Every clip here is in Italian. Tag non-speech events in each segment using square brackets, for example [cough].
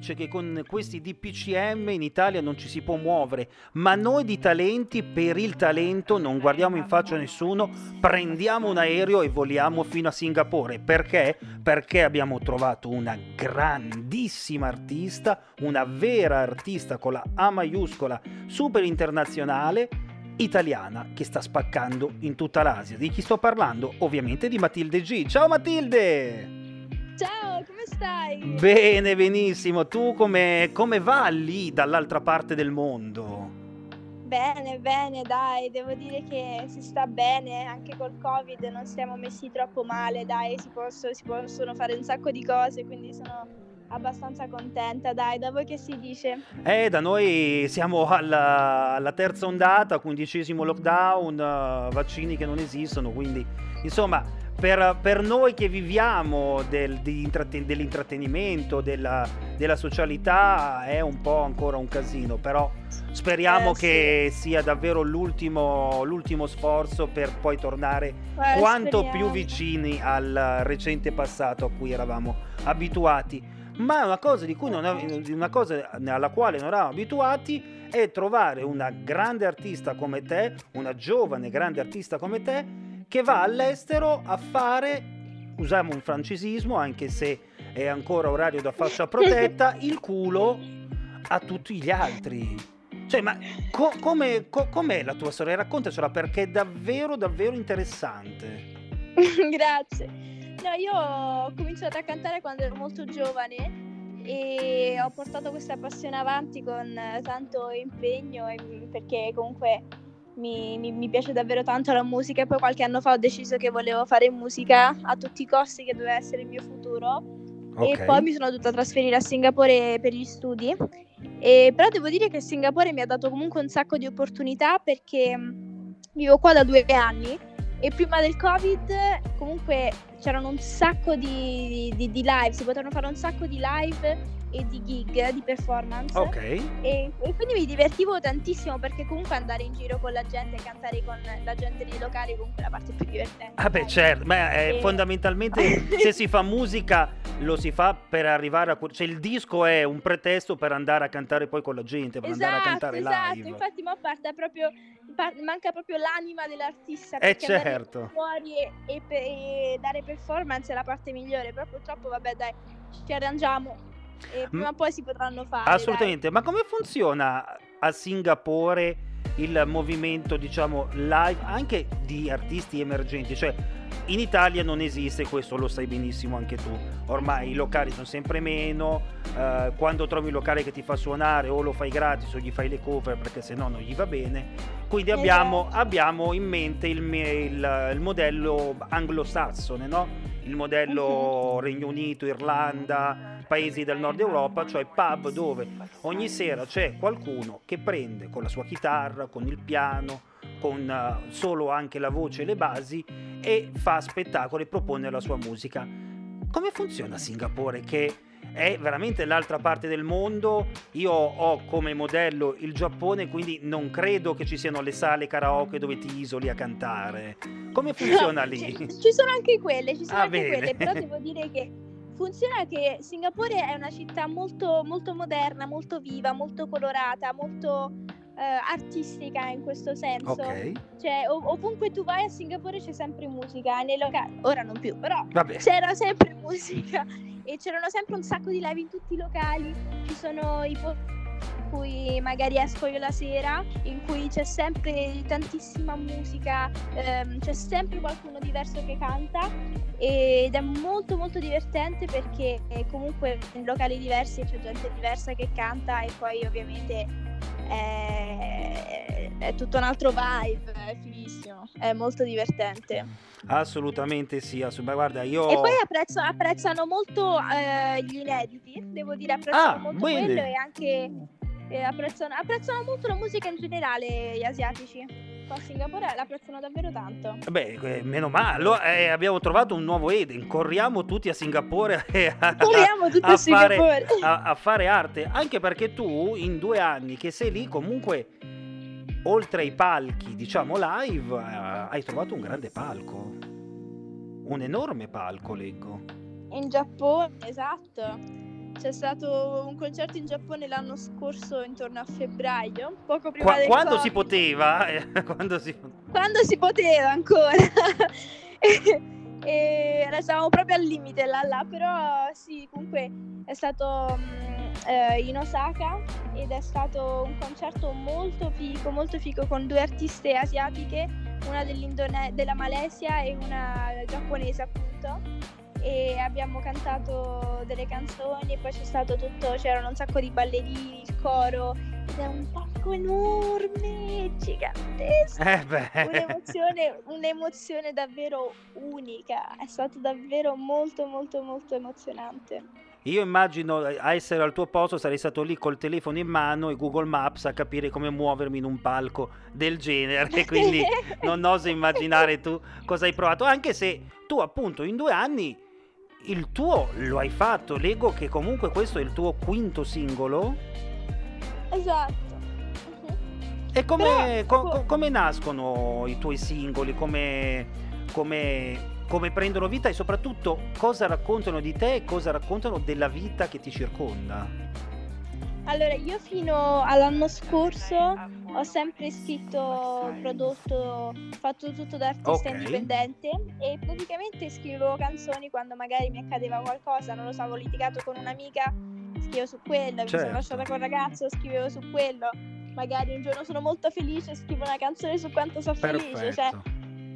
dice che con questi DPCM in Italia non ci si può muovere, ma noi di talenti per il talento non guardiamo in faccia a nessuno, prendiamo un aereo e voliamo fino a Singapore. Perché? Perché abbiamo trovato una grandissima artista, una vera artista con la A maiuscola, super internazionale italiana che sta spaccando in tutta l'Asia. Di chi sto parlando? Ovviamente di Matilde G. Ciao Matilde! Ciao, come stai? Bene, benissimo. Tu come, come va lì dall'altra parte del mondo? Bene, bene, dai, devo dire che si sta bene, anche col Covid non siamo messi troppo male, dai, si, posso, si possono fare un sacco di cose, quindi sono abbastanza contenta, dai, da voi che si dice? Eh, da noi siamo alla, alla terza ondata, quindicesimo lockdown, uh, vaccini che non esistono, quindi insomma per, per noi che viviamo del, intratten- dell'intrattenimento, della, della, socialità è un po' ancora un casino, però speriamo eh, che sì. sia davvero l'ultimo, l'ultimo, sforzo per poi tornare eh, quanto speriamo. più vicini al recente passato a cui eravamo abituati ma una cosa, di cui non, una cosa alla quale non eravamo abituati è trovare una grande artista come te, una giovane grande artista come te, che va all'estero a fare, usiamo un francesismo anche se è ancora orario da fascia protetta, [laughs] il culo a tutti gli altri. Cioè, ma co- come, co- com'è la tua storia? Raccontacela perché è davvero, davvero interessante. [laughs] Grazie. No, io ho cominciato a cantare quando ero molto giovane e ho portato questa passione avanti con tanto impegno perché comunque mi, mi, mi, piace davvero tanto la musica e poi qualche anno fa ho deciso che volevo fare musica a tutti i costi, che doveva essere il mio futuro. Okay. E poi mi sono dovuta trasferire a Singapore per gli studi. E, però devo dire che Singapore mi ha dato comunque un sacco di opportunità perché vivo qua da due anni e prima del Covid comunque c'erano un sacco di, di, di live, si potevano fare un sacco di live e di gig, di performance. Ok. E, e, quindi mi divertivo tantissimo perché comunque andare in giro con la gente e cantare con la gente nei locali è comunque la parte più divertente. Ah beh certo, ma è e... fondamentalmente [laughs] se si fa musica lo si fa per arrivare a... cioè il disco è un pretesto per andare a cantare poi con la gente, per esatto, andare a cantare esatto. live. infatti ma parte proprio, manca proprio l'anima dell'artista. Eh certo. Fuori e, e, e dare performance è la parte migliore, però purtroppo vabbè dai, ci arrangiamo e prima o poi si potranno fare. Assolutamente, dai. ma come funziona a Singapore il movimento, diciamo, live anche di artisti emergenti? Cioè, in Italia non esiste, questo lo sai benissimo anche tu. Ormai i locali sono sempre meno, eh, quando trovi un locale che ti fa suonare o lo fai gratis o gli fai le cover perché se no non gli va bene. Quindi abbiamo, abbiamo in mente il, il, il modello anglosassone, no? Il modello. Regno Unito, Irlanda, paesi del nord Europa, cioè pub dove ogni sera c'è qualcuno che prende con la sua chitarra, con il piano, con uh, solo anche la voce e le basi e fa spettacolo e propone la sua musica. Come funziona Singapore che è veramente l'altra parte del mondo. Io ho come modello il Giappone, quindi non credo che ci siano le sale karaoke dove ti isoli a cantare. Come funziona no, lì? [laughs] Ci, ci, sono anche quelle, ci sono ah, anche bene. quelle, però [laughs] devo dire che funziona che Singapore è una città molto, molto moderna, molto viva, molto colorata, molto uh, artistica in questo senso. Okay. Cioè, ov- ovunque tu vai a Singapore c'è sempre musica, nei locali, ora non più, però Vabbè. c'era sempre musica e c'erano sempre un sacco di live in tutti i locali. Ci sono i posti in cui magari esco io la sera, in cui c'è sempre tantissima musica, ehm, c'è sempre qualcuno diverso che canta ed è molto molto divertente perché comunque in locali diversi c'è gente diversa che canta e poi ovviamente è, è tutto un altro vibe, è fighissimo, è molto divertente. Assolutamente sì, assolut- guarda io... E poi apprezzo, apprezzano molto eh, gli inediti, devo dire, apprezzano ah, molto bene. quello e anche eh, apprezzano, apprezzano molto la musica in generale gli asiatici. A Singapore l'apprezzano davvero tanto. Beh, eh, meno male, eh, abbiamo trovato un nuovo Eden, corriamo tutti a Singapore [laughs] a, corriamo tutti a, a, fare, a, a fare arte, anche perché tu in due anni che sei lì comunque oltre ai palchi, diciamo live, eh, hai trovato un grande palco. Un enorme palco, leggo. In Giappone, esatto. c'è stato un concerto in Giappone l'anno scorso intorno a febbraio, poco prima Qua- del quando Covid. si poteva, eh, [laughs] quando si... Quando si poteva ancora. [laughs] e stavamo proprio al limite là là, però sì, comunque è stato mm, eh, in Osaka ed è stato un concerto molto figo, molto figo con due artiste asiatiche, una della Malesia e una giapponese appunto. E abbiamo cantato delle canzoni e poi c'è stato tutto, c'erano un sacco di ballerini, il coro, ed è un palco enorme, gigantesco. Eh Un'emozione, un'emozione davvero unica, è stato davvero molto molto molto emozionante. Io immagino eh, a essere al tuo posto sarei stato lì col telefono in mano e Google Maps a capire come muovermi in un palco del genere, [laughs] quindi [laughs] non oso immaginare tu cosa hai provato, anche se tu appunto in due anni il tuo lo hai fatto, leggo che comunque questo è il tuo quinto singolo. Esatto. E come, Però, co- come nascono i tuoi singoli? Come, come- come prendono vita e soprattutto cosa raccontano di te e cosa raccontano della vita che ti circonda? Allora, io fino all'anno scorso ho sempre scritto, prodotto, fatto tutto da artista Ok. indipendente e praticamente scrivevo canzoni quando magari mi accadeva qualcosa, non lo so, avevo litigato con un'amica, scrivevo su quello, mi Certo. sono lasciata con un ragazzo, scrivevo su quello. Magari un giorno sono molto felice, scrivo una canzone su quanto sono felice, cioè Perfetto.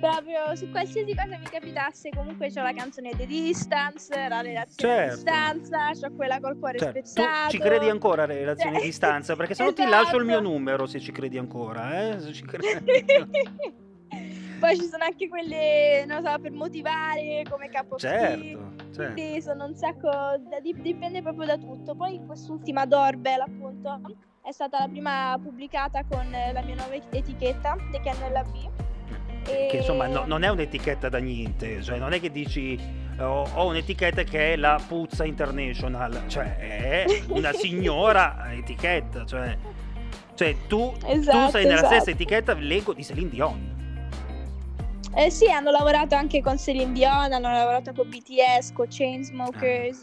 Proprio su qualsiasi cosa mi capitasse, comunque c'ho la canzone di Distance, la relazione Certo. di distanza, c'ho quella col cuore Certo, tu spezzato. ci credi ancora alle relazioni a Cioè, distanza? Perché se no ti lascio il mio esatto. numero se ci credi ancora, eh? Se ci credi. [laughs] Poi ci sono anche quelle, non so, per motivare come capo certo, certo. Quindi sono un sacco, da- dip- dipende proprio da tutto. Poi quest'ultima Doorbell appunto è stata la prima pubblicata con la mia nuova etichetta, The Cannella B. Che insomma no- non è un'etichetta da niente, cioè non è che dici ho, ho un'etichetta che è la Puzza International, cioè è una [laughs] signora etichetta, cioè, cioè tu, tu Esatto, sei nella esatto. stessa etichetta, leggo, di Celine Dion. Eh sì, hanno lavorato anche con Celine Dion, hanno lavorato con BTS, con Chainsmokers,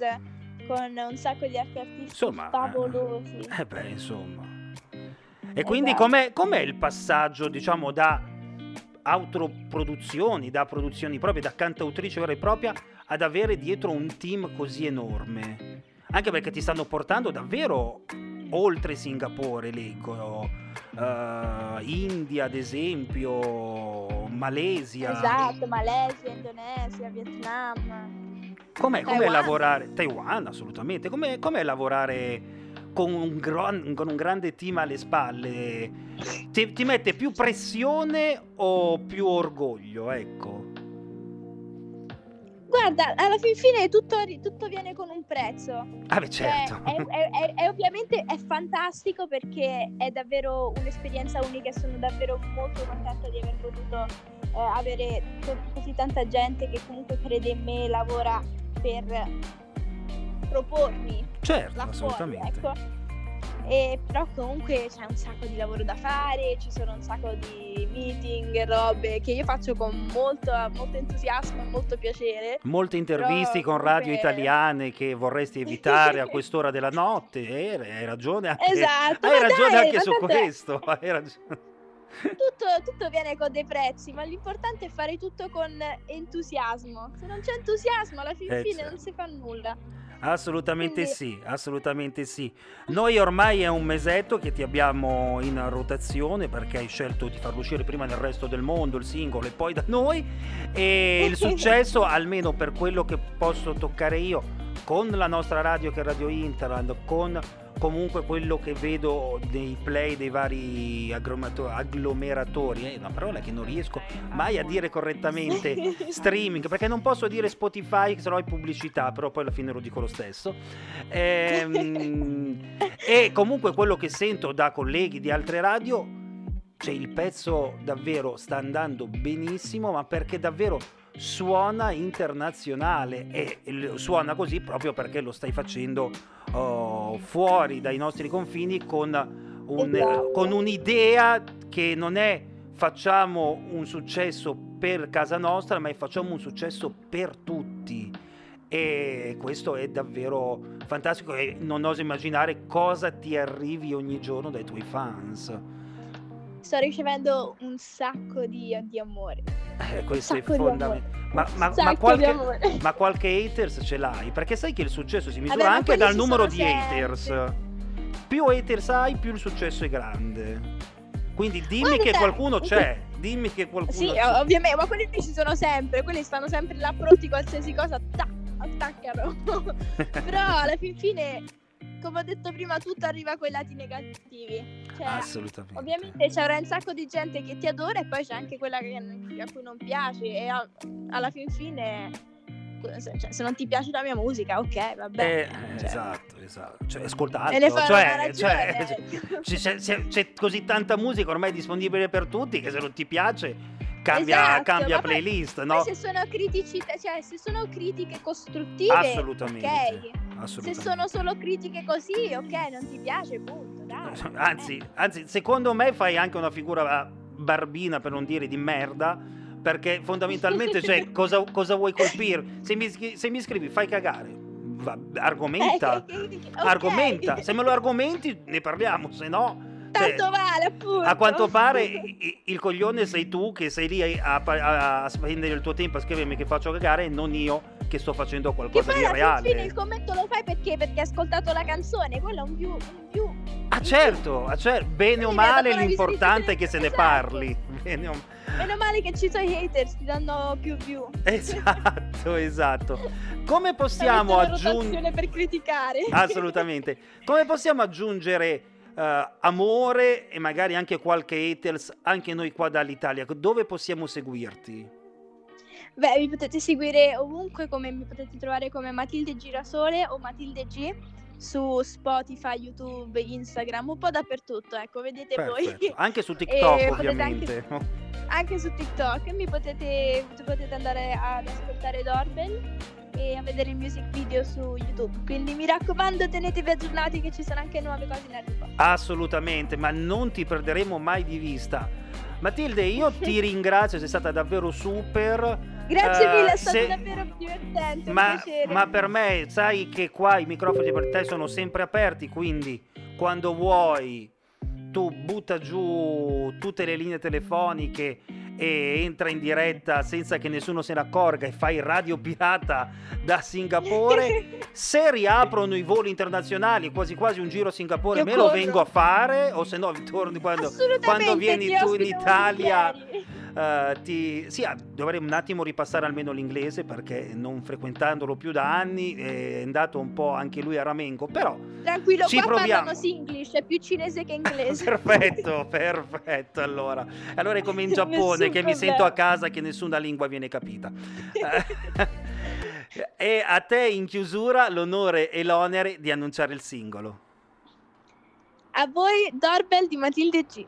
con un sacco di altri artisti Insomma, favolosi. Eh beh, insomma. E quindi Esatto. com'è, com'è il passaggio, diciamo, da autoproduzioni, da produzioni proprie, da cantautrice vera e propria, ad avere dietro un team così enorme? Anche perché ti stanno portando davvero oltre Singapore, leggo, eh, India ad esempio, Malesia. Esatto, Malesia, Indonesia, Vietnam. Com'è, com'è lavorare? Taiwan, assolutamente. Com'è, com'è lavorare con un, gran- con un grande team alle spalle? Ti, ti mette più pressione o più orgoglio? Ecco. Guarda, alla fin fine tutto, tutto viene con un prezzo. Ah, beh, Cioè, certo. è, è- è- è ovviamente è fantastico perché è davvero un'esperienza unica e sono davvero molto contenta di aver potuto eh, avere co- così tanta gente che comunque crede in me lavora per propormi certo, là fuori, assolutamente. ecco. E però comunque c'è un sacco di lavoro da fare, ci sono un sacco di meeting e robe che io faccio con molto, molto entusiasmo e molto piacere. Molte interviste con radio comunque- italiane che vorresti evitare a [laughs] quest'ora della notte. Eh, hai ragione anche, Esatto, hai ragione dai, anche su questo. [laughs] Hai ragione. Tutto, tutto viene con dei prezzi, ma l'importante è fare tutto con entusiasmo. Se non c'è entusiasmo, alla fin Eh, fine certo. non si fa nulla. Assolutamente Quindi- sì, assolutamente sì. Noi ormai è un mesetto che ti abbiamo in rotazione perché hai scelto di farlo uscire prima nel resto del mondo il singolo e poi da noi e il [laughs] successo, almeno per quello che posso toccare io, con la nostra radio che è Radio Interland, con comunque quello che vedo nei play dei vari agglomeratori, è una parola che non riesco mai a dire correttamente, [laughs] streaming, perché non posso dire Spotify, se no è pubblicità, però poi alla fine lo dico lo stesso. Ehm, [laughs] e comunque quello che sento da colleghi di altre radio, cioè il pezzo davvero sta andando benissimo, ma perché davvero suona internazionale. E suona così proprio perché lo stai facendo oh, fuori dai nostri confini con, un- con un'idea che non è facciamo un successo per casa nostra, ma è facciamo un successo per tutti. e questo è davvero fantastico e non oso immaginare cosa ti arrivi ogni giorno dai tuoi fans. Sto ricevendo un sacco di, di amore. Eh, questo è fondamentale. Ma, ma, ma, qualche, [laughs] ma, qualche, haters ce l'hai? Perché sai che il successo si misura Vabbè, anche dal numero di sempre. haters. Più haters hai, più il successo è grande. Quindi dimmi Guarda, che qualcuno c'è. Dimmi che qualcuno sì, c'è. ovviamente, ma quelli ci sono sempre. Quelli stanno sempre là pronti qualsiasi cosa. Tac attaccano. [laughs] Però alla fin fine, come ho detto prima, tutto arriva a quei lati negativi. Cioè, Assolutamente. Ovviamente c'era un sacco di gente che ti adora e poi c'è anche quella che, a cui non piaci e a, alla fin fine... Cioè, se non ti piace la mia musica, ok, vabbè. Eh, cioè. Esatto, esatto. Cioè, ascolta altro. Cioè, cioè, c'è, c'è, c'è così tanta musica ormai disponibile per tutti che se non ti piace cambia, esatto, cambia playlist, no? Se sono criticità, cioè se sono critiche costruttive, assolutamente, ok. Assolutamente. Se sono solo critiche così, ok, non ti piace, punto, dai. [laughs] Anzi, anzi, secondo me fai anche una figura barbina, per non dire di merda, perché fondamentalmente, cioè, [laughs] cosa, cosa vuoi colpire? Se mi, se mi scrivi, fai cagare. Va, argomenta, eh, [laughs] okay. argomenta. Se me lo argomenti, ne parliamo, se no tanto vale, appunto. A quanto pare il coglione sei tu che sei lì a, a, a, spendere il tuo tempo a scrivermi che faccio cagare e non io che sto facendo qualcosa di reale. Fine il commento lo fai perché? Perché hai ascoltato la canzone, quello è un più. Un più ah, certo, ah, certo, bene o male l'importante è che se ne esatto. parli. [laughs] Bene o... Meno male che ci sono i haters, ti danno più view. Esatto, [laughs] esatto. Come possiamo aggiungere per criticare? Assolutamente. Come possiamo aggiungere uh, amore e magari anche qualche haters anche noi qua dall'Italia. Dove possiamo seguirti? Beh, mi potete seguire ovunque, come mi potete trovare come Matilde Girasole o Matilde G su Spotify, YouTube, Instagram, un po' dappertutto, ecco, vedete Perfetto. voi. Anche su [laughs] TikTok, ovviamente. Anche, anche, su TikTok, mi potete, potete andare ad ascoltare Doorbell e a vedere il music video su YouTube. Quindi mi raccomando, tenetevi aggiornati che ci sono anche nuove cose in arrivo. Assolutamente, ma non ti perderemo mai di vista. Matilde, io [laughs] ti ringrazio, sei stata davvero super. Grazie uh, mille, è stato se... davvero divertente. Ma, ma, per me, sai che qua i microfoni per te sono sempre aperti, quindi quando vuoi tu butta giù tutte le linee telefoniche e entra in diretta senza che nessuno se ne accorga e fai radio pirata da Singapore. [laughs] se riaprono i voli internazionali, quasi quasi un giro a Singapore, Io me corro. lo vengo a fare o se no torni quando, quando vieni tu in Italia. Uh, ti... Sì, ah, dovrei un attimo ripassare almeno l'inglese perché non frequentandolo più da anni è andato un po' anche lui a ramengo, però Tranquillo, ci qua proviamo. parlano Singlish, è più cinese che inglese. [laughs] perfetto, perfetto, allora. Allora è come in Giappone che mi sento a casa che nessuna lingua viene capita. [laughs] [laughs] e a te in chiusura l'onore e l'onere di annunciare il singolo. A voi Doorbell di Matilde G.